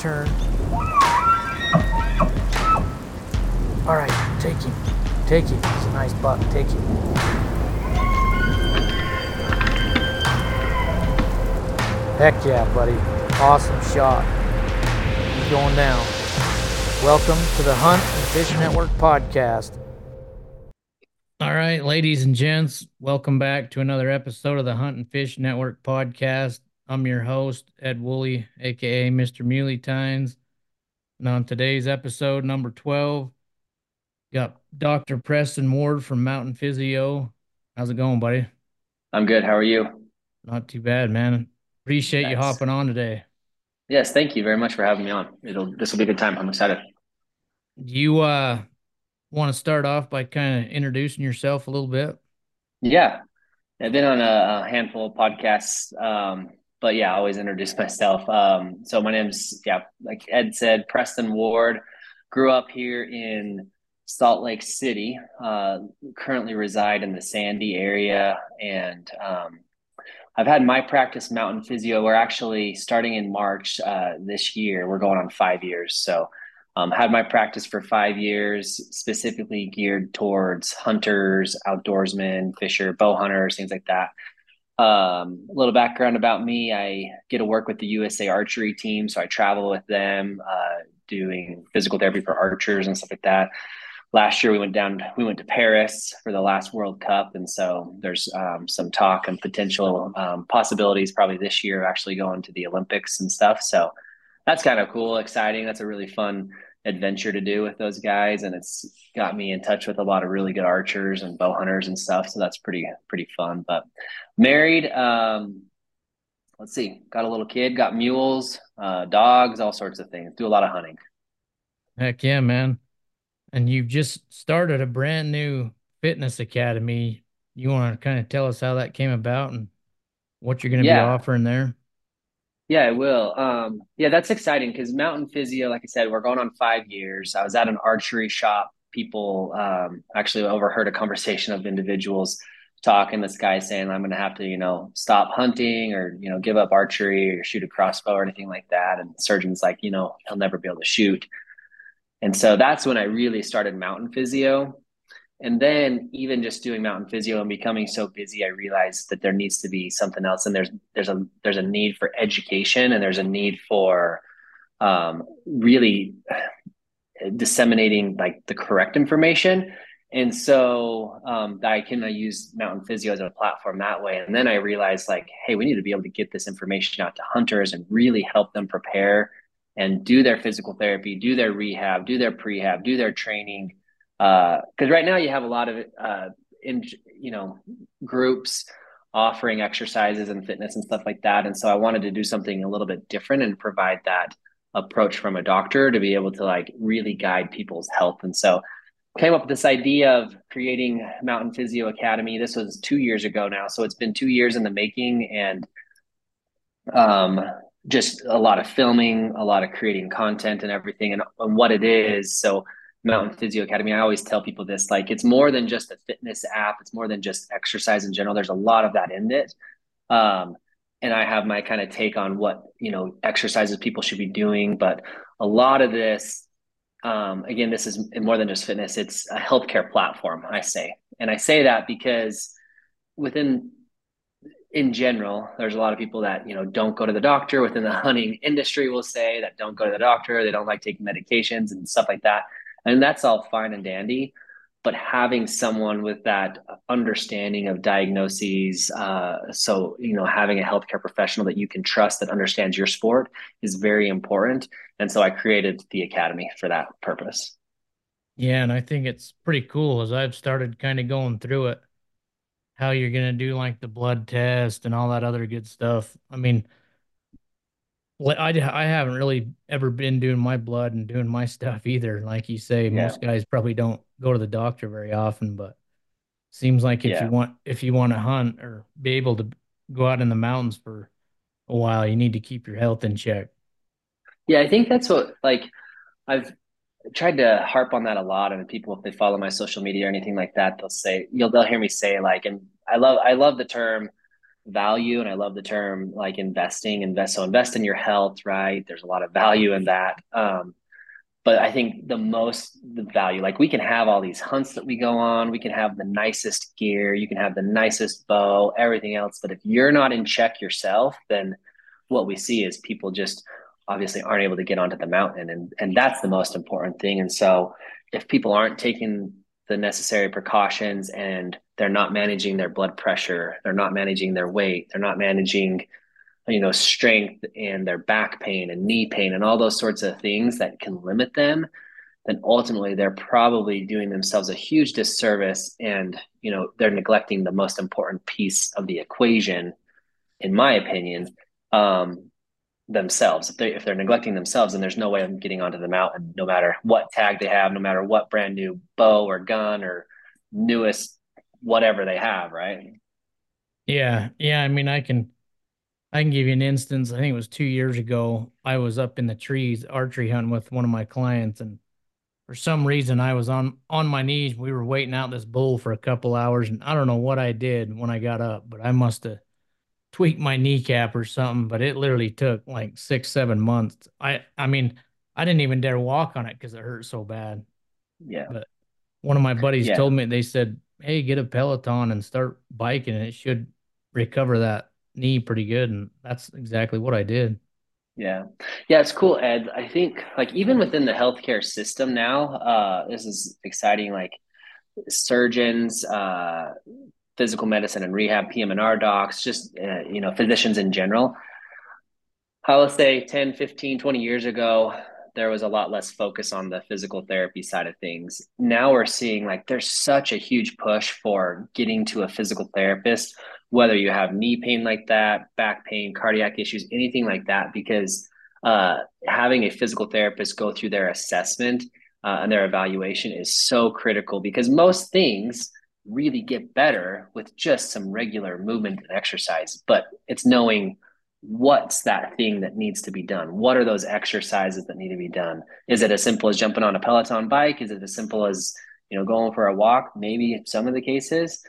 turn. All right, take him. Take him. He's a nice buck. Take him. Heck yeah, buddy. Awesome shot. He's going down. Welcome to the Hunt and Fish Network podcast. All right, ladies and gents, welcome back to another episode of the Hunt and Fish Network podcast. I'm your host, Ed Woolley, aka Mr. Muley Tines. And on today's episode, number 12, got Dr. Preston Ward from Mountain Physio. How's it going, buddy? I'm good. How are you? Not too bad, man. Appreciate you hopping on today. Yes, thank you very much for having me on. It'll this will be a good time. I'm excited. Do you uh want to start off by kind of introducing yourself a little bit? Yeah, I've been on a, a handful of podcasts, um, but yeah, I always introduce myself. Um, so my name's yeah, like Ed said, Preston Ward. Grew up here in Salt Lake City. Uh, currently reside in the Sandy area, and um, I've had my practice mountain physio. We're actually starting in March uh, this year. We're going on five years. So, um, had my practice for five years, specifically geared towards hunters, outdoorsmen, fisher, bow hunters, things like that. Um, a little background about me: I get to work with the USA Archery team, so I travel with them, uh, doing physical therapy for archers and stuff like that. Last year we went down we went to paris for the last world cup and so there's um, some talk and potential um, possibilities probably this year actually going to the olympics and stuff. So that's kind of cool exciting. That's a really fun adventure to do with those guys and it's got me in touch with a lot of really good archers and bow hunters and stuff so that's pretty pretty fun but married um let's see got a little kid got mules uh dogs all sorts of things do a lot of hunting heck yeah man and you've just started a brand new fitness academy. You want to kind of tell us how that came about and what you're going to yeah. be offering there? Yeah, I will. Um, yeah, that's exciting because Mountain Physio, like I said, we're going on five years. I was at an archery shop. People um, actually overheard a conversation of individuals talking. This guy saying, "I'm going to have to, you know, stop hunting or you know, give up archery or shoot a crossbow or anything like that." And the surgeon's like, "You know, he'll never be able to shoot." And so that's when I really started mountain physio. And then even just doing mountain physio and becoming so busy, I realized that there needs to be something else. And there's there's a there's a need for education and there's a need for um, really disseminating like the correct information. And so um, I can use Mountain Physio as a platform that way. And then I realized like, hey, we need to be able to get this information out to hunters and really help them prepare and do their physical therapy, do their rehab, do their prehab, do their training. Because uh, right now you have a lot of uh, in you know groups offering exercises and fitness and stuff like that, and so I wanted to do something a little bit different and provide that approach from a doctor to be able to like really guide people's health. And so came up with this idea of creating Mountain Physio Academy. This was two years ago now, so it's been two years in the making, and um, just a lot of filming, a lot of creating content and everything and, and what it is. So Mountain Physio Academy, I always tell people this, like it's more than just a fitness app. It's more than just exercise in general. There's a lot of that in it. Um, and I have my kind of take on what, you know, exercises people should be doing. But a lot of this, um, again, this is more than just fitness. It's a healthcare platform, I say. And I say that because within in general, there's a lot of people that you know don't go to the doctor within the hunting industry. Will say that don't go to the doctor. They don't like taking medications and stuff like that, and that's all fine and dandy. But having someone with that understanding of diagnoses, uh, so you know, having a healthcare professional that you can trust that understands your sport is very important. And so I created the academy for that purpose. Yeah, and I think it's pretty cool as I've started kind of going through it how you're gonna do like the blood test and all that other good stuff. I mean, I, I haven't really ever been doing my blood and doing my stuff either. Like you say, yeah. most guys probably don't go to the doctor very often, but seems like if yeah. you want if you want to hunt or be able to go out in the mountains for a while, you need to keep your health in check. Yeah, I think that's what like I've tried to harp on that a lot and people if they follow my social media or anything like that they'll say you'll they'll hear me say like and i love i love the term value and I love the term like investing, invest. So invest in your health, right? There's a lot of value in that. Um, but I think the most the value, like we can have all these hunts that we go on, we can have the nicest gear, you can have the nicest bow, everything else. But if you're not in check yourself, then what we see is people just obviously aren't able to get onto the mountain. And and that's the most important thing. And so if people aren't taking the necessary precautions and they're not managing their blood pressure, they're not managing their weight, they're not managing you know strength and their back pain and knee pain and all those sorts of things that can limit them then ultimately they're probably doing themselves a huge disservice and you know they're neglecting the most important piece of the equation in my opinion um, themselves if they if they're neglecting themselves then there's no way of getting onto the mountain no matter what tag they have no matter what brand new bow or gun or newest whatever they have right yeah yeah i mean i can I can give you an instance. I think it was two years ago. I was up in the trees archery hunting with one of my clients, and for some reason, I was on on my knees. We were waiting out this bull for a couple hours, and I don't know what I did when I got up, but I must have tweaked my kneecap or something. But it literally took like six, seven months. I I mean, I didn't even dare walk on it because it hurt so bad. Yeah. But one of my buddies yeah. told me they said, "Hey, get a Peloton and start biking, and it should recover that." knee pretty good, and that's exactly what I did. Yeah. Yeah, it's cool, Ed. I think like even within the healthcare system now, uh, this is exciting. Like surgeons, uh, physical medicine and rehab, PM&R docs, just, uh, you know, physicians in general. I will say 10, 15, 20 years ago, there was a lot less focus on the physical therapy side of things. Now we're seeing like there's such a huge push for getting to a physical therapist whether you have knee pain like that, back pain, cardiac issues, anything like that, because uh, having a physical therapist go through their assessment uh, and their evaluation is so critical because most things really get better with just some regular movement and exercise. But it's knowing what's that thing that needs to be done? What are those exercises that need to be done? Is it as simple as jumping on a Peloton bike? Is it as simple as you know going for a walk? Maybe some of the cases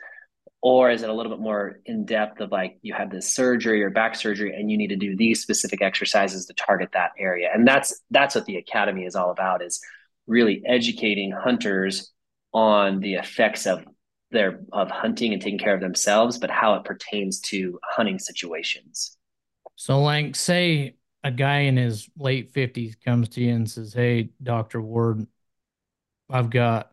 or is it a little bit more in depth of like you had this surgery or back surgery and you need to do these specific exercises to target that area and that's that's what the academy is all about is really educating hunters on the effects of their of hunting and taking care of themselves but how it pertains to hunting situations so like say a guy in his late 50s comes to you and says hey dr ward i've got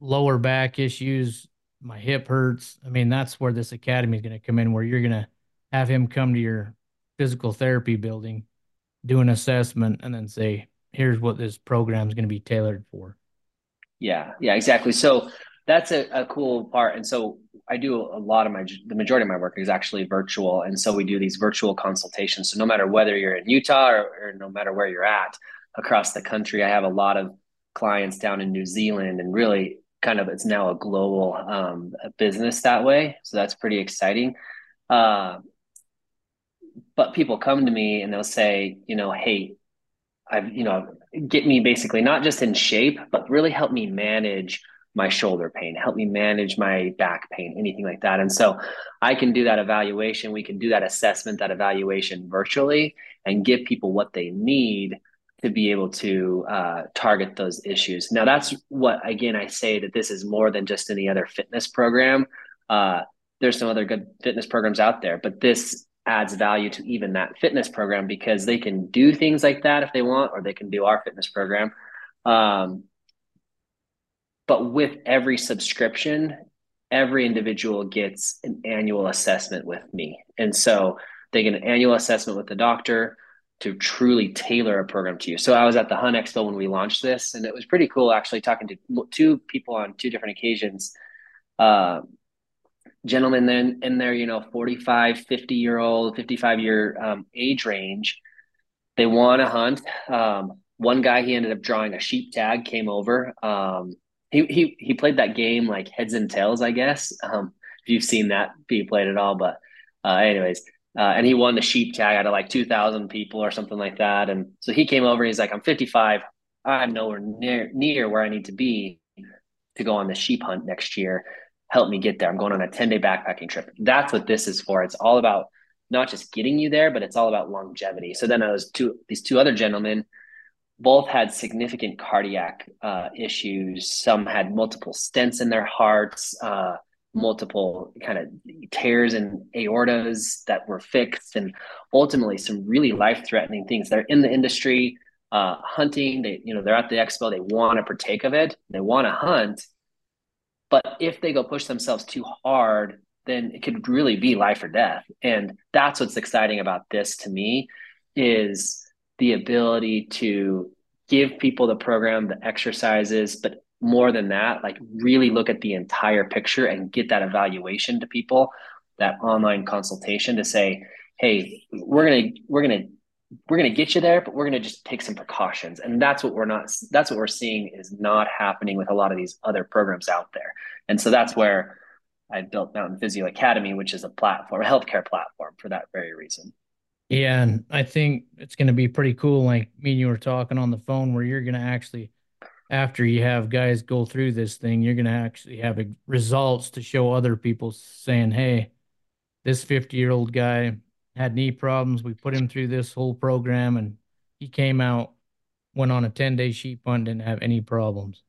lower back issues my hip hurts. I mean, that's where this academy is going to come in, where you're going to have him come to your physical therapy building, do an assessment, and then say, here's what this program is going to be tailored for. Yeah, yeah, exactly. So that's a, a cool part. And so I do a lot of my, the majority of my work is actually virtual. And so we do these virtual consultations. So no matter whether you're in Utah or, or no matter where you're at across the country, I have a lot of clients down in New Zealand and really kind of it's now a global um, business that way. So that's pretty exciting. Uh, but people come to me and they'll say, you know, hey, I've, you know, get me basically not just in shape, but really help me manage my shoulder pain, help me manage my back pain, anything like that. And so I can do that evaluation. We can do that assessment, that evaluation virtually and give people what they need to be able to uh, target those issues. Now, that's what, again, I say that this is more than just any other fitness program. Uh, there's some other good fitness programs out there, but this adds value to even that fitness program because they can do things like that if they want, or they can do our fitness program. Um, but with every subscription, every individual gets an annual assessment with me. And so they get an annual assessment with the doctor to truly tailor a program to you. So I was at the Hunt Expo when we launched this, and it was pretty cool actually talking to two people on two different occasions. Uh, gentlemen then in their, you know, 45, 50 year old, 55 year um, age range, they want to hunt. Um, one guy, he ended up drawing a sheep tag, came over. Um, he, he, he played that game like heads and tails, I guess. Um, if you've seen that be played at all, but uh, anyways, uh, and he won the sheep tag out of like 2000 people or something like that. And so he came over, he's like, I'm 55. I'm nowhere near, near where I need to be to go on the sheep hunt next year. help me get there. I'm going on a 10 day backpacking trip. That's what this is for. It's all about not just getting you there, but it's all about longevity. So then those two, these two other gentlemen, both had significant cardiac uh, issues. Some had multiple stents in their hearts, uh, multiple kind of tears and aortas that were fixed, and ultimately some really life-threatening things. They're in the industry, uh, hunting. They, you know, they're at the expo. They want to partake of it. They want to hunt, but if they go push themselves too hard, then it could really be life or death. And that's what's exciting about this to me is the ability to give people the program, the exercises, but more than that, like really look at the entire picture and get that evaluation to people, that online consultation to say, hey, we're gonna we're gonna we're gonna get you there, but we're gonna just take some precautions. And that's what we're not that's what we're seeing is not happening with a lot of these other programs out there. And so that's where I built Mountain Physio Academy, which is a platform, a healthcare platform for that very reason. Yeah, and I think it's going to be pretty cool. Like me and you were talking on the phone, where you're going to actually, after you have guys go through this thing, you're going to actually have results to show other people saying, "Hey, this 50 year old guy had knee problems. We put him through this whole program, and he came out, went on a 10 day sheep hunt, didn't have any problems."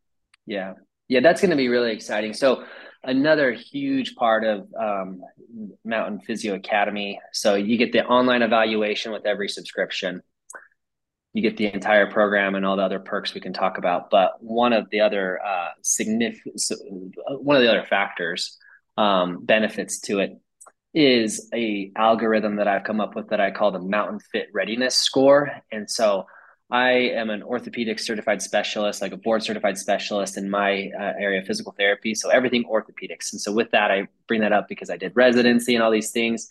Yeah, yeah, that's going to be really exciting. So another huge part of um, Mountain Physio Academy. So you get the online evaluation with every subscription. You get the entire program and all the other perks we can talk about. But one of the other uh, significant, one of the other factors, um, benefits to it is a algorithm that I've come up with that I call the Mountain Fit Readiness Score. And so I am an orthopedic certified specialist, like a board certified specialist in my uh, area of physical therapy. So everything orthopedics. And so with that, I bring that up because I did residency and all these things.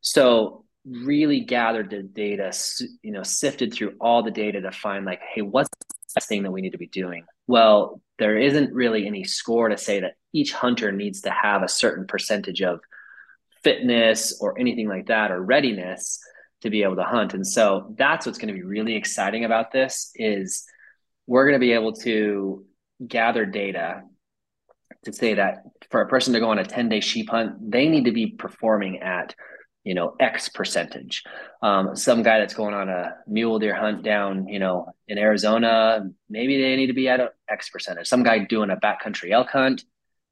So really gathered the data, you know, sifted through all the data to find like, hey, what's the best thing that we need to be doing? Well, there isn't really any score to say that each hunter needs to have a certain percentage of fitness or anything like that or readiness to be able to hunt. And so that's what's going to be really exciting about this is we're going to be able to gather data to say that for a person to go on a 10 day sheep hunt, they need to be performing at, you know, X percentage. Um, some guy that's going on a mule deer hunt down, you know, in Arizona, maybe they need to be at a X percentage. Some guy doing a backcountry elk hunt,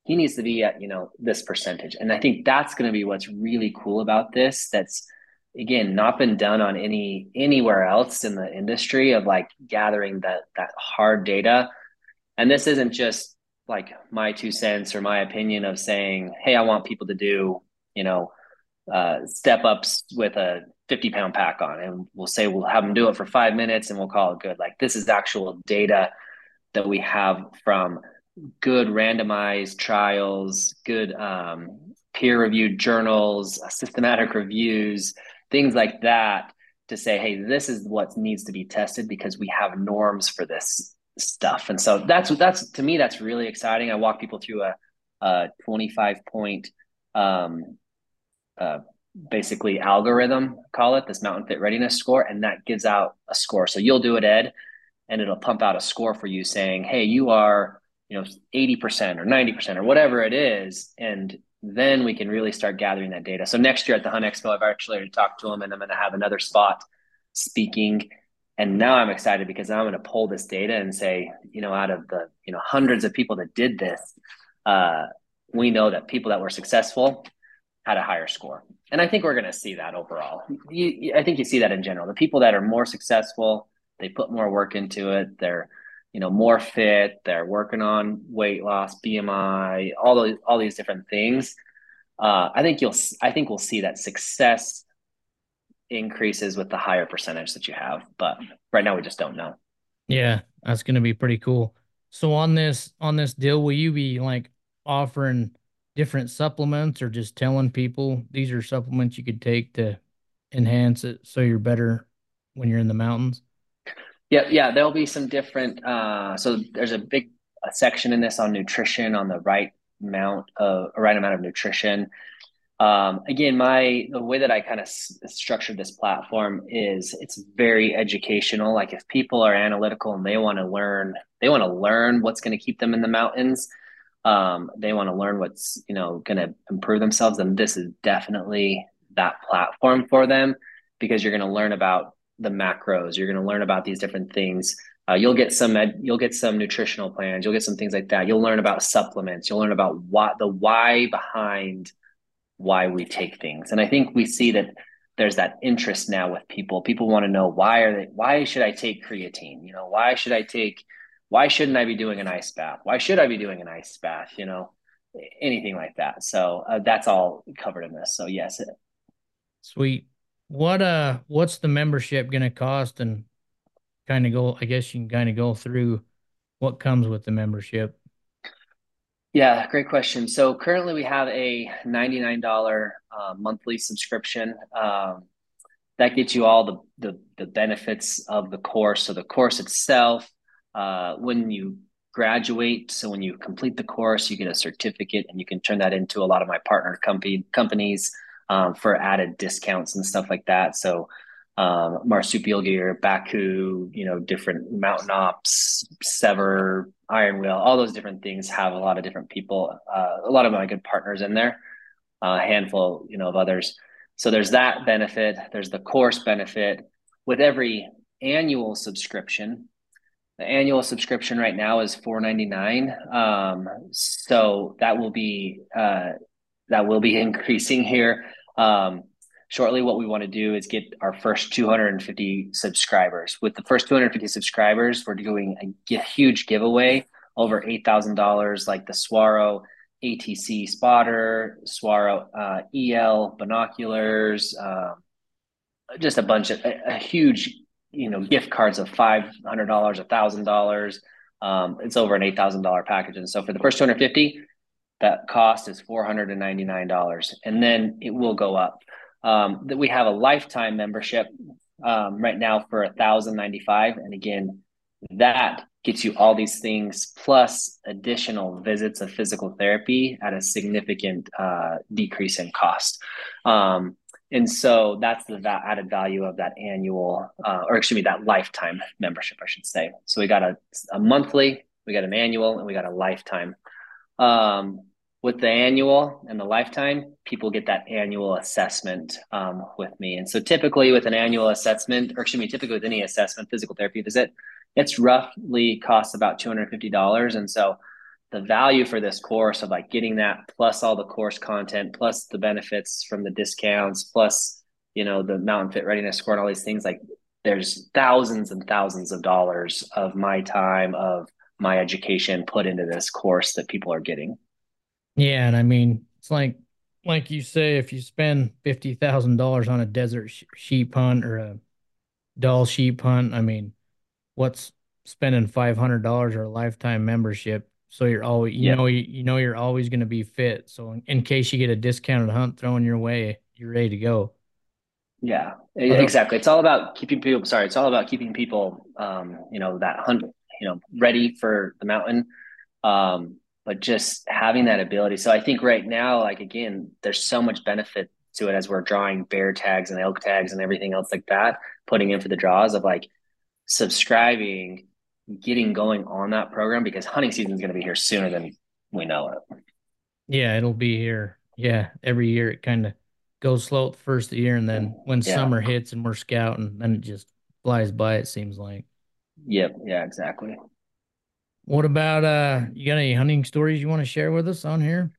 he needs to be at, you know, this percentage. And I think that's going to be what's really cool about this. That's, again not been done on any anywhere else in the industry of like gathering that that hard data. And this isn't just like my two cents or my opinion of saying hey i want people to do you know uh, step ups with a 50 pound pack on and we'll say we'll have them do it for five minutes and we'll call it good. Like this is actual data that we have from good randomized trials good um, peer reviewed journals systematic reviews things like that to say, hey, this is what needs to be tested because we have norms for this stuff. And so that's that's to me that's really exciting. I walk people through a, a 25 point um, uh, basically algorithm, call it this mountain fit readiness score, and that gives out a score. So you'll do it, Ed, and it'll pump out a score for you saying, hey, you are you know 80% or 90% or whatever it is and then we can really start gathering that data. So next year at the Hunt Expo, I've actually already talked to them and I'm going to have another spot speaking. And now I'm excited because I'm going to pull this data and say, you know, out of the, you know, hundreds of people that did this, uh, we know that people that were successful had a higher score. And I think we're going to see that overall. You, I think you see that in general. The people that are more successful, they put more work into it. They're, you know more fit they're working on weight loss bmi all those all these different things uh, i think you'll i think we'll see that success increases with the higher percentage that you have but right now we just don't know. Yeah that's going to be pretty cool. So on this on this deal will you be like offering different supplements or just telling people these are supplements you could take to enhance it so you're better when you're in the mountains yeah, yeah, there'll be some different. Uh, so there's a big section in this on nutrition on the right amount of right amount of nutrition. Um, again, my the way that I kind of s- structured this platform is it's very educational. Like if people are analytical and they want to learn, they want to learn what's going to keep them in the mountains. um, they want to learn what's you know going to improve themselves, and this is definitely that platform for them because you're going to learn about the macros. You're going to learn about these different things. Uh, you'll get some you'll get some nutritional plans. You'll get some things like that. You'll learn about supplements. You'll learn about what the why behind why we take things. And I think we see that there's that interest now with people. People want to know why are they why should I take creatine? You know, why should I take why shouldn't I be doing an ice bath? Why should I be doing an ice bath? You know, anything like that. So uh, that's all covered in this. So yes. Sweet. What uh what's the membership going to cost and kind of go I guess you can kind of go through what comes with the membership. Yeah, great question. So currently we have a $99 uh, monthly subscription. Um, that gets you all the, the, the benefits of the course. So the course itself, uh, when you graduate, so when you complete the course, you get a certificate, and you can turn that into a lot of my partner company companies um, for added discounts and stuff like that. So um, marsupial gear, Baku, you know, different mountain ops, Sever, Iron Wheel, all those different things have a lot of different people, uh, a lot of my good partners in there, a handful, you know, of others. So there's that benefit. There's the course benefit with every annual subscription. The annual subscription right now is four ninety nine. Um, so that will be uh, that will be increasing here. Um, shortly what we want to do is get our first 250 subscribers. With the first 250 subscribers we're doing a huge giveaway. Over $8000 like the swaro atc spotter swaro uh, el binoculars uh, just a bunch of a, a, huge you know gift cards of $500 $1000 um, it's over an $8000 package. And so for the first 250 that cost is $499 and then it will go up um, that we have a lifetime membership um, right now for a thousand ninety five, and again, that gets you all these things plus additional visits of physical therapy at a significant uh, decrease in cost. Um, and so that's the added value of that annual, uh, or excuse me, that lifetime membership, I should say. So we got a, a monthly, we got an annual, and we got a lifetime. Um, with the annual and the lifetime, people get that annual assessment um, with me. And so typically with an annual assessment, or excuse me, typically with any assessment, physical therapy visit, it's roughly costs about $250. And so the value for this course of like getting that plus all the course content, plus the benefits from the discounts, plus, you know, the mountain fit readiness score and all these things, like there's thousands and thousands of dollars of my time, of my education put into this course that people are getting. Yeah, and I mean, it's like like you say, if you spend fifty thousand dollars on a desert sh- sheep hunt or a Dall sheep hunt, I mean, what's spending five hundred dollars or a lifetime membership? So you're always, you know, you, you know, you're always going to be fit. So in, in, case you get a discounted hunt thrown your way, you're ready to go. Yeah, exactly. It's all about keeping people. Sorry, it's all about keeping people, um, you know, that hunt, you know, ready for the mountain. Um, but just having that ability. So I think right now, like again, there's so much benefit to it as we're drawing bear tags and elk tags and everything else like that, putting in for the draws of like subscribing, getting going on that program because hunting season is going to be here sooner than we know it. Yeah, it'll be here. Yeah, every year it kind of goes slow at the first the year, and then when yeah. summer hits and we're scouting, then it just flies by. It seems like. Yep. Yeah. Exactly. What about uh you got any hunting stories you want to share with us on here?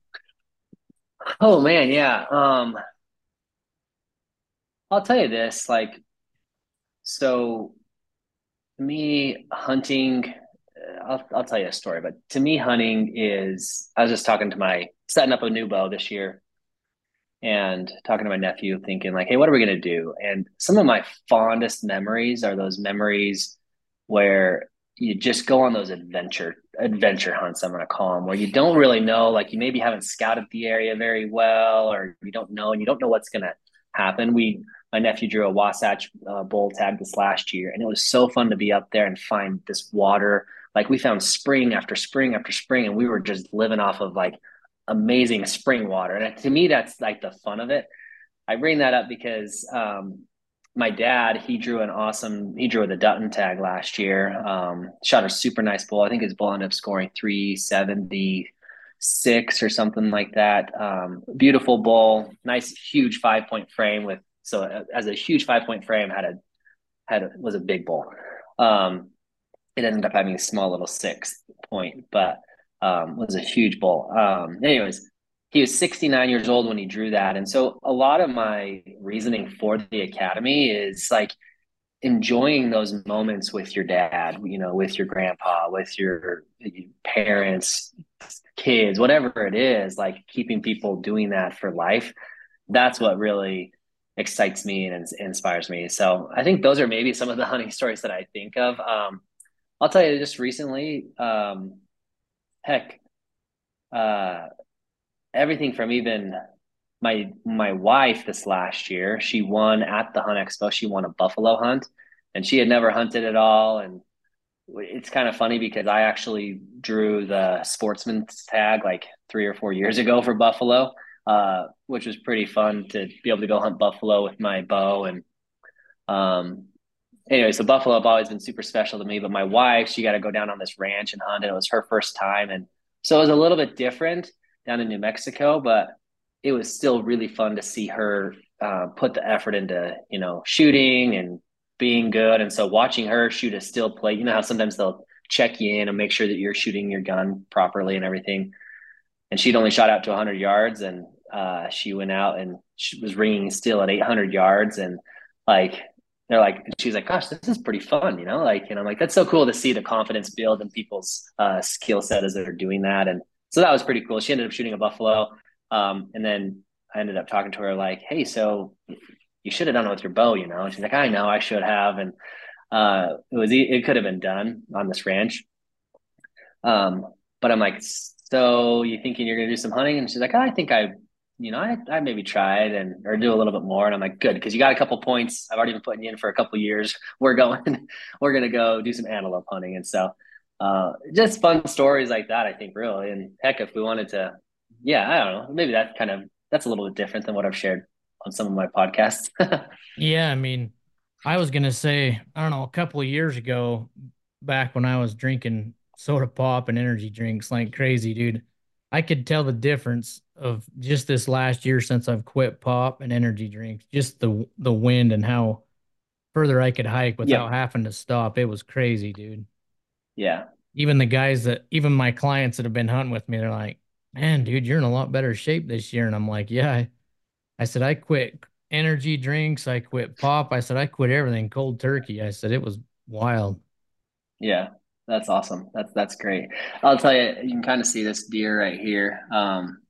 Oh man, yeah. Um I'll tell you this, like so me hunting uh, I'll I'll tell you a story, but to me hunting is I was just talking to my setting up a new bow this year and talking to my nephew thinking like, "Hey, what are we going to do?" And some of my fondest memories are those memories where you just go on those adventure adventure hunts i'm going to call them where you don't really know like you maybe haven't scouted the area very well or you don't know and you don't know what's going to happen. We my nephew drew a wasatch uh, bull tag this last year and it was so fun to be up there and find this water. Like we found spring after spring after spring and we were just living off of like amazing spring water. And to me that's like the fun of it. I bring that up because um, my dad, he drew an awesome, he drew the Dutton tag last year. Um, shot a super nice bull. I think his bull ended up scoring 376 or something like that. Um, beautiful bull, nice huge five point frame with so uh, as a huge five point frame had a had a, was a big bull. Um, it ended up having a small little six point, but um, was a huge bull. Um, anyways, he was 69 years old when he drew that, and so a lot of my reasoning for the academy is like enjoying those moments with your dad, you know, with your grandpa, with your parents, kids, whatever it is, like keeping people doing that for life. That's what really excites me and inspires me. So I think those are maybe some of the hunting stories that I think of. Um, I'll tell you just recently, um, heck, uh, everything from even my my wife this last year, she won at the Hunt Expo. She won a buffalo hunt, and she had never hunted at all. And it's kind of funny because I actually drew the sportsman's tag like three or four years ago for buffalo, uh, which was pretty fun to be able to go hunt buffalo with my bow. And um, anyway, so buffalo have always been super special to me. But my wife, she got to go down on this ranch and hunt, and it was her first time, and so it was a little bit different down in New Mexico, but it was still really fun to see her uh, put the effort into you know shooting and being good. And so watching her shoot a still play, you know how sometimes they'll check you in and make sure that you're shooting your gun properly and everything. And she'd only shot out to 100 yards, and uh, she went out and she was ringing still at 800 yards, and like they're like, she's like, gosh, this is pretty fun, you know, like, and I'm like, that's so cool to see the confidence build in people's uh, skill set as they're doing that. And so that was pretty cool. She ended up shooting a buffalo. Um, and then I ended up talking to her like, Hey, so you should have done it with your bow, you know? And she's like, I know I should have. And, uh, it was, it could have been done on this ranch. Um, but I'm like, so you thinking you're to do some hunting? And she's like, I think I you know, I, I maybe tried and or do a little bit more. And I'm like, good, because you got a couple points. I've already been putting you in for a couple years. We're going, we're gonna go do some antelope hunting. And so uh just fun stories like that, I think, really. And heck, if we wanted to, yeah, I don't know, maybe that kind of that's a little bit different than what I've shared on some of my podcasts. yeah, I mean, I was gonna say, I don't know, a couple of years ago, back when I was drinking soda pop and energy drinks like crazy, dude. I could tell the difference of just this last year since I've quit pop and energy drinks, just the the wind and how further I could hike without having to stop. It was crazy, dude. Yeah. Even the guys that even my clients that have been hunting with me, they're like, Man, dude, you're in a lot better shape this year. And I'm like, Yeah. I, I said, I quit energy drinks, I quit pop. I said, I quit everything cold turkey. I said it was wild. Yeah. That's awesome. That's that's great. I'll tell you, you can kind of see this deer right here. Um,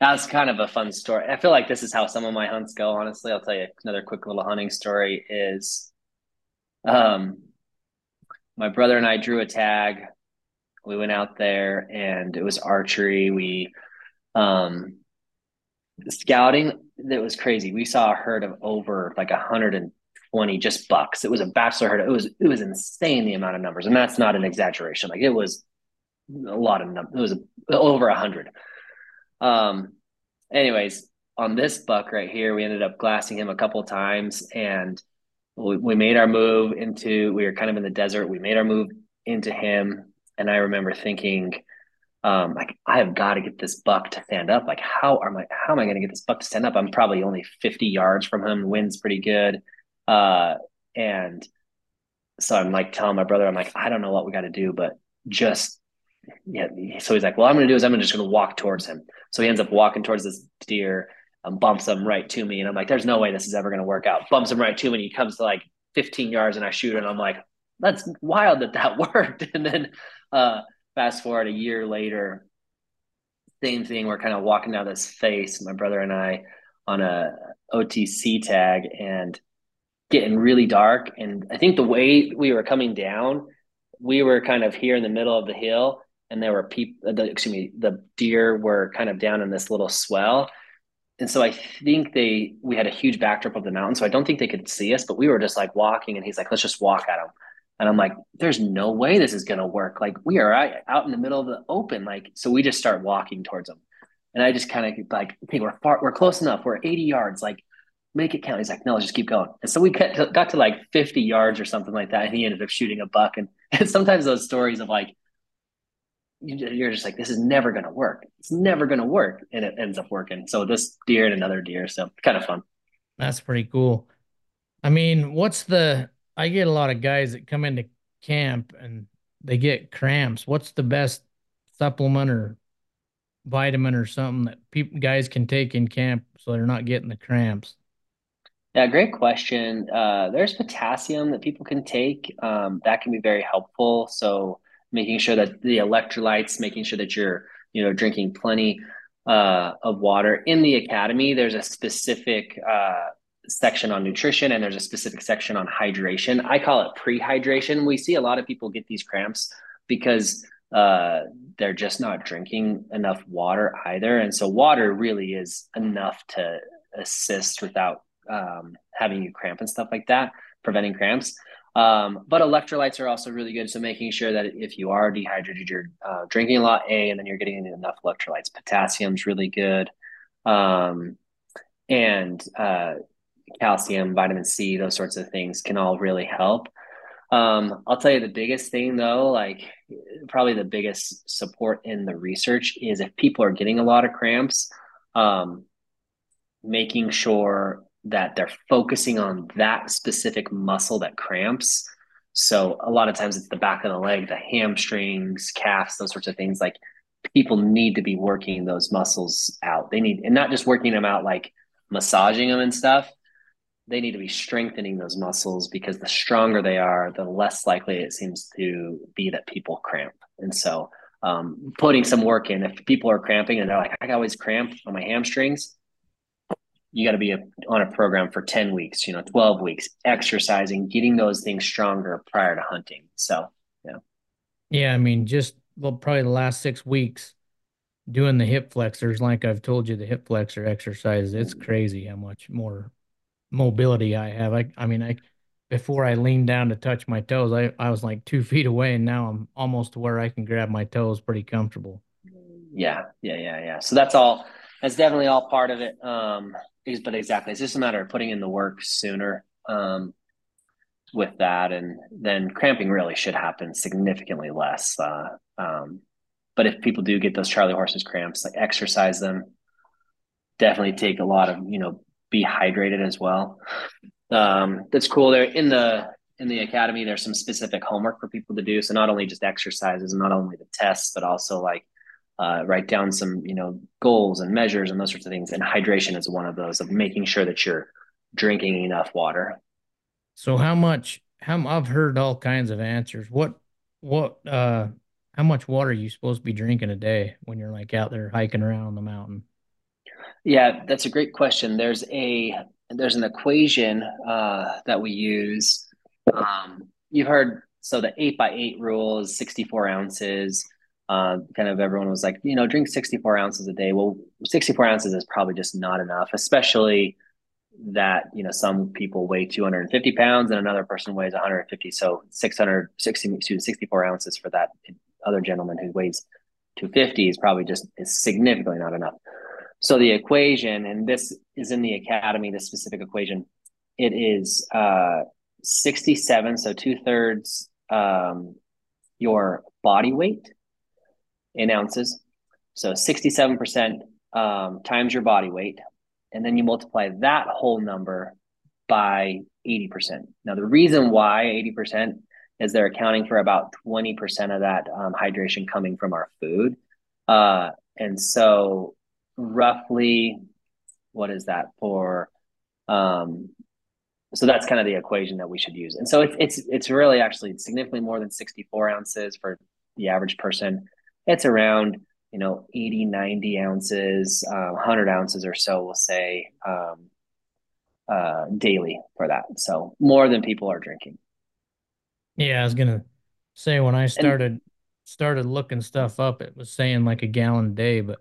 that's kind of a fun story. I feel like this is how some of my hunts go. Honestly, I'll tell you another quick little hunting story is, um, my brother and I drew a tag. We went out there and it was archery. We, um, scouting. That was crazy. We saw a herd of over like a hundred and twenty just bucks. It was a bachelor herd. It was it was insane the amount of numbers, and that's not an exaggeration. Like it was a lot of numbers. It was over a hundred. Um, anyways, on this buck right here, we ended up glassing him a couple times and we, made our move into, we were kind of in the desert. We made our move into him. And I remember thinking, um, like I have got to get this buck to stand up. Like, how am I how am I going to get this buck to stand up? I'm probably only 50 yards from him. Wind's pretty good. Uh, and so I'm like telling my brother, I'm like, I don't know what we got to do, but just yeah. So he's like, well, I'm going to do is I'm just going to walk towards him. So he ends up walking towards this deer, and bumps him right to me, and I'm like, there's no way this is ever going to work out. Bumps him right to me, and he comes to like 15 yards, and I shoot, and I'm like, that's wild that that worked. And then uh, fast forward a year later, same thing. We're kind of walking down this face, my brother and I, on a OTC tag, and getting really dark. And I think the way we were coming down, we were kind of here in the middle of the hill and there were people the, excuse me the deer were kind of down in this little swell and so i think they we had a huge backdrop of the mountain so i don't think they could see us but we were just like walking and he's like let's just walk at them and i'm like there's no way this is to work. Like we are out in the middle of the open like so we just start walking towards them and i just kind of like okay we're far we're close enough. We're 80 yards. Like make it count. He's like no let's just keep going. And so we got to, got to like 50 yards or something like that and he ended up shooting a buck. And, and sometimes those stories of like you're just like, this is never going to work. It's never going to work. And it ends up working. So this deer and another deer. So kind of fun. That's pretty cool. I mean, what's the, I get a lot of guys that come into camp and they get cramps. What's the best supplement or vitamin or something that people guys can take in camp so they're not getting the cramps? Yeah, great question. Uh, there's potassium that people can take. Um, that can be very helpful. So making sure that the electrolytes, making sure that you're, you know, drinking plenty uh, of water. In the academy, there's a specific uh, section on nutrition and there's a specific section on hydration. I call it pre-hydration. We see a lot of people get these cramps because uh, they're just not drinking enough water either. And so water really is enough to assist without um, having you cramp and stuff like that, preventing cramps. Um, but electrolytes are also really good. So making sure that if you are dehydrated, you're uh, drinking a lot, A, and then you're getting enough electrolytes. Potassium's really good. Um, and uh, calcium, vitamin C, those sorts of things can all really help. Um, I'll tell you the biggest thing though, like probably the biggest support in the research is if people are getting a lot of cramps, um, making sure that they're focusing on that specific muscle that cramps. So a lot of times it's the back of the leg, the hamstrings, calves, those sorts of things. Like people need to be working those muscles out. They need, and not just working them out like massaging them and stuff, they need to be strengthening those muscles because the stronger they are, the less likely it seems to be that people cramp. And so, um, putting some work in, if people are cramping and they're like, I always cramp on my hamstrings, you got to be a, on a program for 10 weeks, you know, 12 weeks, exercising, getting those things stronger prior to hunting. So, yeah. Yeah. I mean, just well, probably the last six weeks doing the hip flexors, like I've told you, the hip flexor exercise, it's crazy how much more mobility I have. I I mean I before I leaned down to touch my toes, I, I was like two feet away and now I'm almost to where I can grab my toes pretty comfortable. Yeah, yeah, yeah, yeah. So that's all that's definitely all part of it. Um but exactly it's just a matter of putting in the work sooner um with that and then cramping really should happen significantly less. Uh um but if people do get those Charlie horses cramps, like exercise them. Definitely take a lot of, you know, be hydrated as well. Um, that's cool. There in the in the academy, there's some specific homework for people to do. So not only just exercises, not only the tests, but also like uh, write down some you know goals and measures and those sorts of things. And hydration is one of those of making sure that you're drinking enough water. So how much? How I've heard all kinds of answers. What what uh how much water are you supposed to be drinking a day when you're like out there hiking around the mountain? Yeah, that's a great question. There's a there's an equation uh, that we use. Um, you've heard so the eight by eight rule is 64 ounces. Uh, kind of everyone was like, you know, drink 64 ounces a day. Well, 64 ounces is probably just not enough, especially that you know some people weigh 250 pounds and another person weighs 150 so 660 64 ounces for that other gentleman who weighs 250 is probably just is significantly not enough so the equation, and this is in the academy, this specific equation, it is uh, 67, so two thirds um, your body weight in ounces. So 67% um, times your body weight. And then you multiply that whole number by 80%. Now, the reason why 80% is they're accounting for about 20% of that um, hydration coming from our food. Uh, and so roughly what is that for um so that's kind of the equation that we should use and so it's it's it's really actually significantly more than 64 ounces for the average person it's around you know 80 90 ounces uh, 100 ounces or so we'll say um, uh, daily for that so more than people are drinking yeah i was gonna say when i started and, started looking stuff up it was saying like a gallon a day but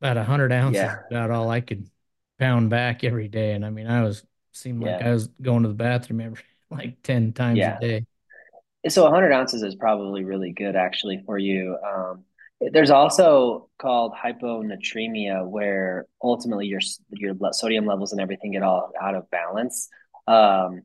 about a hundred ounces, yeah. about all I could pound back every day. And I mean, I was seemed like yeah. I was going to the bathroom every like ten times yeah. a day. So 100 ounces is probably really good actually for you. Um, there's also called hyponatremia, where ultimately your your sodium levels and everything get all out of balance. Um,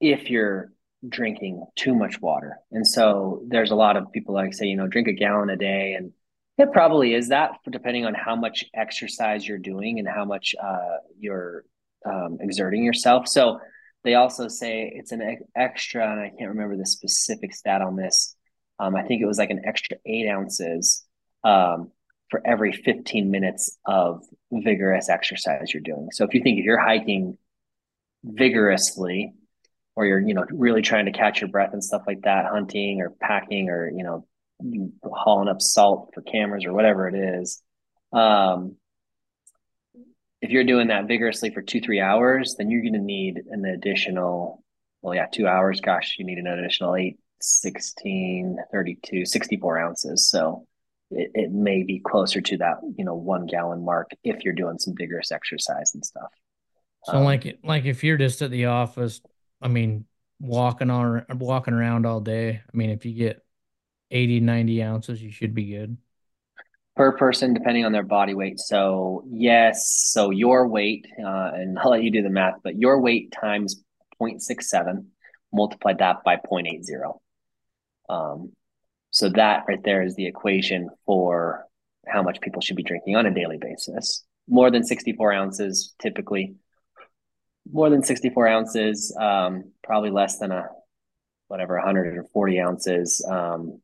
if you're drinking too much water. And so there's a lot of people like say, you know, drink a gallon a day. And it probably is that depending on how much exercise you're doing and how much uh, you're um, exerting yourself. So they also say it's an extra, and I can't remember the specific stat on this. Um, I think it was like an extra eight ounces um, for every 15 minutes of vigorous exercise you're doing. So if you think if you're hiking vigorously or you're you know really trying to catch your breath and stuff like that hunting or packing or you know hauling up salt for cameras or whatever it is um, if you're doing that vigorously for two three hours then you're going to need an additional well yeah two hours gosh you need an additional 8 16 32 64 ounces so it, it may be closer to that you know one gallon mark if you're doing some vigorous exercise and stuff so um, like like if you're just at the office I mean, walking on walking around all day. I mean, if you get 80, 90 ounces, you should be good. Per person, depending on their body weight. So, yes. So, your weight, uh, and I'll let you do the math, but your weight times 0.67, multiply that by 0.80. Um, so, that right there is the equation for how much people should be drinking on a daily basis. More than 64 ounces typically more than 64 ounces, um, probably less than a whatever 140 ounces, um,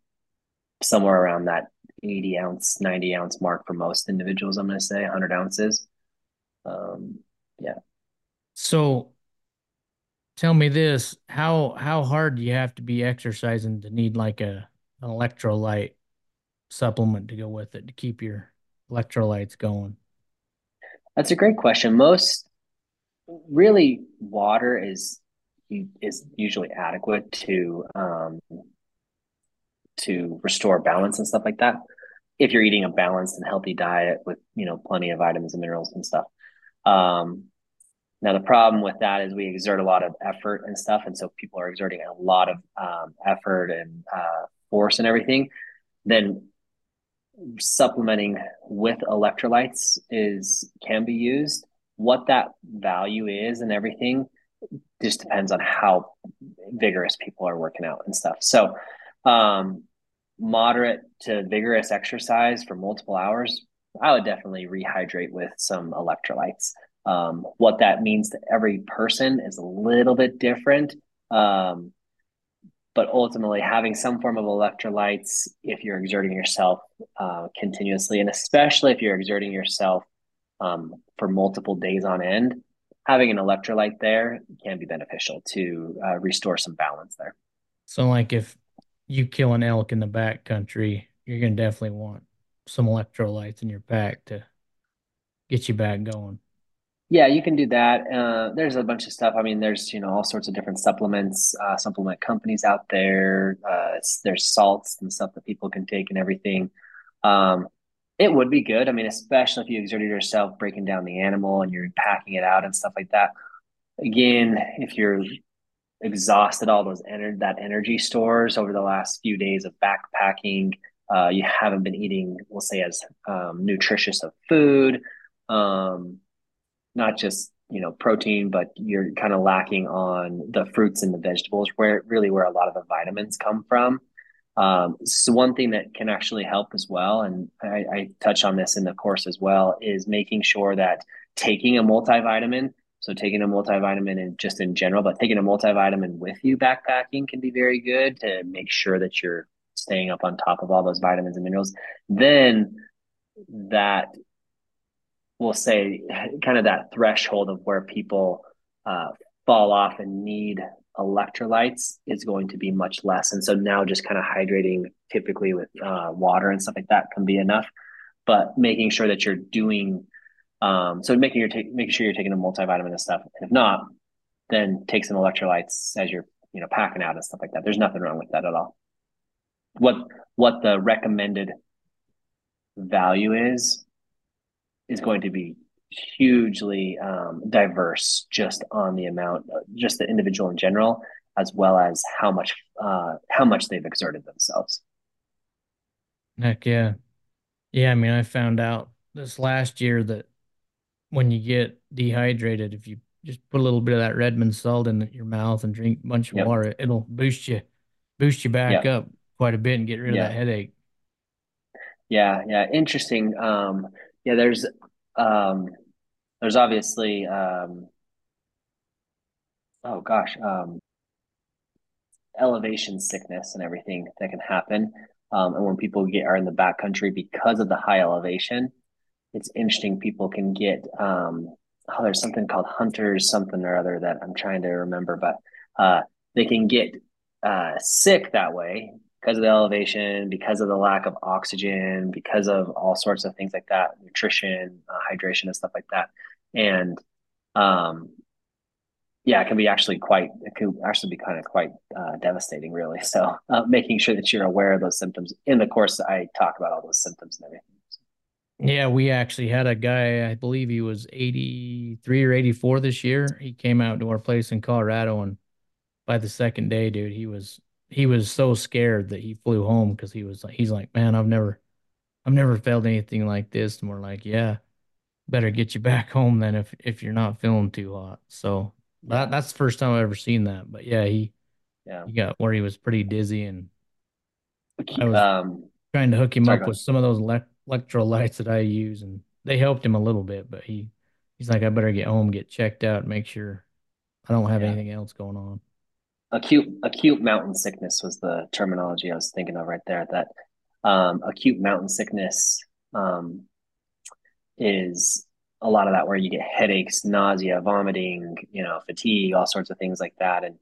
somewhere around that 80 ounce, 90 ounce mark for most individuals. I'm going to say 100 ounces. Um, yeah. So tell me this, how, how hard do you have to be exercising to need like a, an electrolyte supplement to go with it to keep your electrolytes going? That's a great question. Most really water is is usually adequate to um, to restore balance and stuff like that. If you're eating a balanced and healthy diet with you know plenty of vitamins and minerals and stuff. Um, now the problem with that is we exert a lot of effort and stuff, and so people are exerting a lot of um, effort and uh, force and everything. Then supplementing with electrolytes is can be used what that value is and everything just depends on how vigorous people are working out and stuff. So, um, moderate to vigorous exercise for multiple hours, I would definitely rehydrate with some electrolytes. Um, what that means to every person is a little bit different. Um, but ultimately, having some form of electrolytes if you're exerting yourself uh, continuously, and especially if you're exerting yourself um, for multiple days on end, having an electrolyte there can be beneficial to uh, restore some balance there. So, like if you kill an elk in the back country, you're gonna definitely want some electrolytes in your pack to get you back going. Yeah, you can do that. Uh, there's a bunch of stuff. I mean, there's you know all sorts of different supplements, uh, supplement companies out there. Uh, there's salts and stuff that people can take and everything. Um, it would be good. I mean, especially if you exerted yourself breaking down the animal and you're packing it out and stuff like that. Again, if you're exhausted all those ener- that energy stores over the last few days of backpacking, uh, you haven't been eating, we'll say, as um, nutritious of food, um, not just you know protein, but you're kind of lacking on the fruits and the vegetables, where really where a lot of the vitamins come from. Um, so one thing that can actually help as well, and I, I touch on this in the course as well, is making sure that taking a multivitamin, so taking a multivitamin and just in general, but taking a multivitamin with you backpacking can be very good to make sure that you're staying up on top of all those vitamins and minerals. Then that we'll say kind of that threshold of where people uh, fall off and need electrolytes is going to be much less. And so now just kind of hydrating typically with uh, water and stuff like that can be enough. But making sure that you're doing um, so making your ta- making sure you're taking a multivitamin and stuff. And if not, then take some electrolytes as you're you know packing out and stuff like that. There's nothing wrong with that at all. What what the recommended value is is going to be hugely um, diverse just on the amount, just the individual in general, as well as how much uh, how much they've exerted themselves. Heck yeah, yeah. I mean, I found out this last year that when you get dehydrated, if you just put a little bit of that Redmond salt in your mouth and drink a bunch of Yep. water. It'll boost you, boost you back Yep. up quite a bit and get rid of that headache. Yeah. Yeah. Interesting. Um, yeah, there's um there's obviously um oh gosh, um elevation sickness and everything that can happen. Um, and when people get are in the backcountry because of the high elevation, it's interesting. People can get um, oh, there's something called hunters something or other that I'm trying to remember, but uh, they can get uh, sick that way because of the elevation, because of the lack of oxygen, because of all sorts of things like that, nutrition, uh, hydration, and stuff like that. And um, yeah, it can be actually quite, it could actually be kind of quite uh, devastating, really. So, uh, making sure that you're aware of those symptoms in the course, I talk about all those symptoms and everything. Yeah, we actually had a guy, I believe he was 83 or 84 this year. He came out to our place in Colorado and by the second day, dude, he was he was so scared that he flew home because he was like he's like, Man, I've never I've never felt anything like this. And we're like, Yeah, better get you back home then if if you're not feeling too hot. So that that's the first time I've ever seen that. But yeah, he yeah. he got where he was pretty dizzy and I was Um, trying to hook him up with some of those electrolytes that I use and they helped him a little bit, but he he's like, I better get home, get checked out, make sure I don't have Yeah. anything else going on. Acute acute mountain sickness was the terminology I was thinking of right there. That um, acute mountain sickness um, is a lot of that where you get headaches, nausea, vomiting, you know, fatigue, all sorts of things like that, and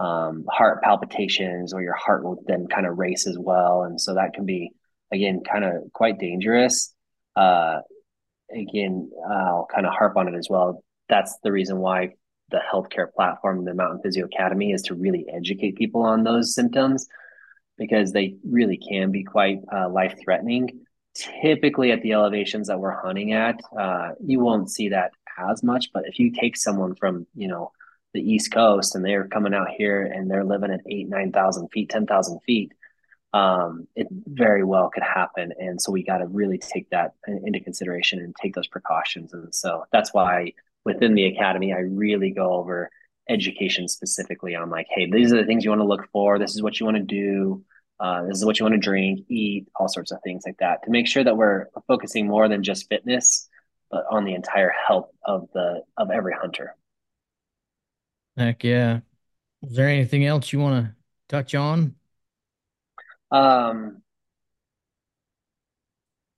um, heart palpitations, or your heart will then kind of race as well, and so that can be again kind of quite dangerous. Uh, again, I'll kind of harp on it as well. That's the reason why the healthcare platform, the Mountain Physio Academy, is to really educate people on those symptoms because they really can be quite uh, life threatening. Typically, at the elevations that we're hunting at, uh, you won't see that as much. But if you take someone from, you know, the East Coast and they're coming out here and they're living at eight, 9,000 feet, 10,000 feet, um, it very well could happen. And so we got to really take that into consideration and take those precautions. And so that's why within the academy, I really go over education specifically on like, hey, these are the things you want to look for. This is what you want to do. Uh, this is what you want to drink, eat, all sorts of things like that to make sure that we're focusing more than just fitness, but on the entire health of the of every hunter. Heck yeah. Is there anything else you want to touch on? Um,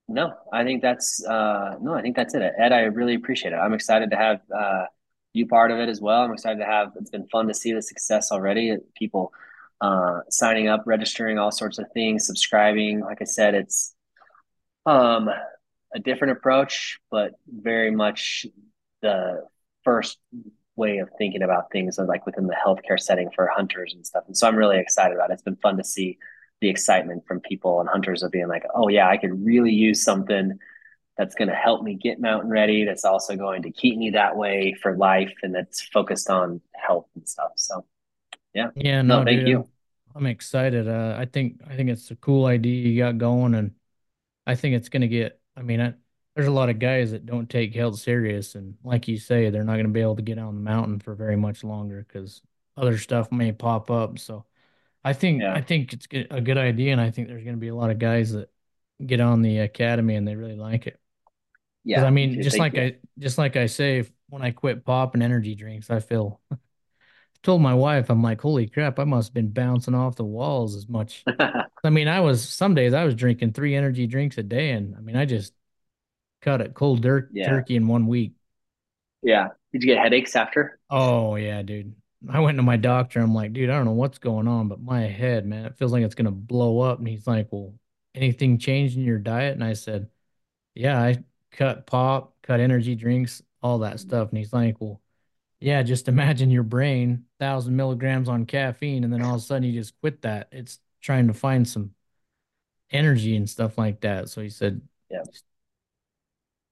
No, I think that's uh no, I think that's it. Ed, I really appreciate it. I'm excited to have uh you part of it as well. I'm excited to have it's been fun to see the success already. People uh signing up, registering, all sorts of things, subscribing. Like I said, it's um a different approach, but very much the first way of thinking about things like within the healthcare setting for hunters and stuff. And so I'm really excited about it. It's been fun to see the excitement from people and hunters of being like, oh yeah, I could really use something that's going to help me get mountain ready. That's also going to keep me that way for life, and that's focused on health and stuff. So yeah, Yeah, no, no, thank dude, you. I'm excited. Uh, I think I think it's a cool idea you got going, and I think it's gonna get. I mean, I, there's a lot of guys that don't take health serious, and like you say, they're not gonna be able to get on the mountain for very much longer because other stuff may pop up. So I think Yeah, I think it's a good idea, and I think there's gonna be a lot of guys that get on the academy and they really like it. Yeah, I me mean, just like. I just like I say, if, when I quit popping energy drinks, I feel. Told my wife, I'm like, holy crap, I must have been bouncing off the walls as much. I mean, I was some days I was drinking three energy drinks a day, and I mean, I just cut it cold dirt yeah, turkey in one week. yeah. Did you get headaches after? Oh yeah, dude. I went to my doctor. I'm like, dude, I don't know what's going on, but my head, man, it feels like it's gonna blow up. And he's like, well, anything changed in your diet? And I said, yeah, I cut pop, cut energy drinks, all that stuff. And he's like, well, yeah, just imagine your brain, thousand milligrams on caffeine, and then all of a sudden you just quit that. It's trying to find some energy and stuff like that. So he said, Yeah,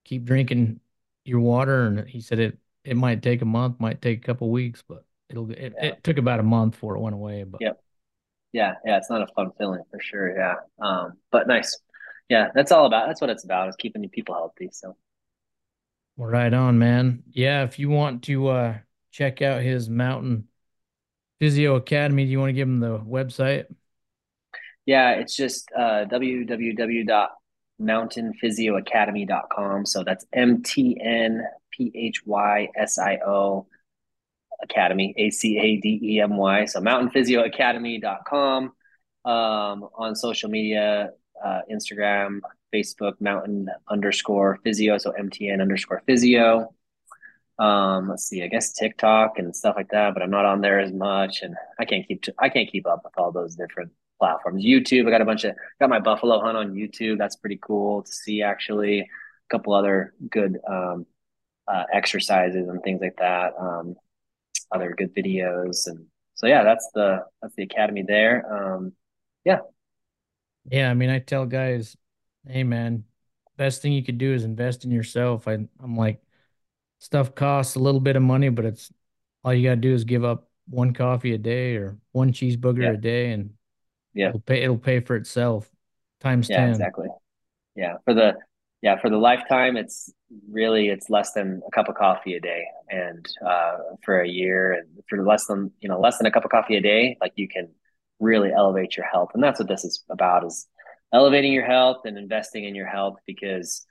keep drinking your water. And he said it it might take a month, might take a couple weeks, but it'll it, yeah, it took about a month before it went away. But yeah, yeah, yeah. It's not a fun feeling for sure. Yeah, um, but nice. Yeah, that's all about. That's what it's about. Is keeping people healthy. So we're right on, man. Yeah, if you want to uh check out his Mountain Physio Academy. Do you want to give him the website? Yeah, it's just uh, www.mountainphysioacademy.com. So that's M T N P H Y S I O Academy, A C A D E M Y. So mountainphysioacademy.com. Um, on social media, uh, Instagram, Facebook, mountain underscore physio. So MTN underscore physio. Um, let's see, I guess TikTok and stuff like that, but I'm not on there as much, and I can't keep I can't keep up with all those different platforms. YouTube, I got a bunch of got my buffalo hunt on YouTube. That's pretty cool to see. Actually, a couple other good um, uh, exercises and things like that. Um, other good videos, and so yeah, that's the that's the academy there. Um, yeah, yeah. I mean, I tell guys, hey man, best thing you could do is invest in yourself. I I'm like, stuff costs a little bit of money, but it's all you gotta do is give up one coffee a day or one cheeseburger yeah. a day, and yeah, it'll pay it'll pay for itself times yeah, 10. exactly. Yeah, for the yeah for the lifetime, it's really it's less than a cup of coffee a day, and uh, for a year, and for less than you know less than a cup of coffee a day, like you can really elevate your health, and that's what this is about is elevating your health and investing in your health because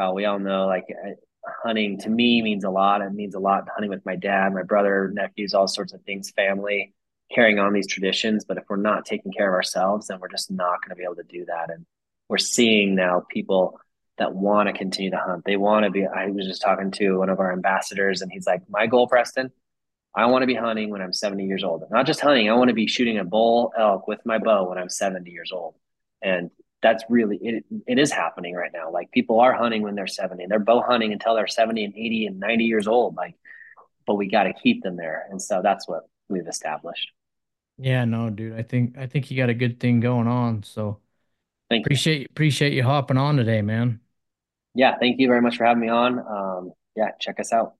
uh, we all know like hunting to me means a lot. It means a lot hunting with my dad, my brother, nephews, all sorts of things, family, carrying on these traditions. But if we're not taking care of ourselves, then we're just not going to be able to do that. And we're seeing now people that want to continue to hunt. They want to be. I was just talking to one of our ambassadors, and he's like, "My goal, Preston, I want to be hunting when I'm 70 years old. Not just hunting. I want to be shooting a bull elk with my bow when I'm 70 years old." And that's really it, it is happening right now like people are hunting when they're 70 they're bow hunting until they're 70 and 80 and 90 years old like but we got to keep them there and so that's what we've established yeah no dude i think i think you got a good thing going on so thank appreciate you. appreciate you hopping on today man yeah thank you very much for having me on. Um, yeah check us out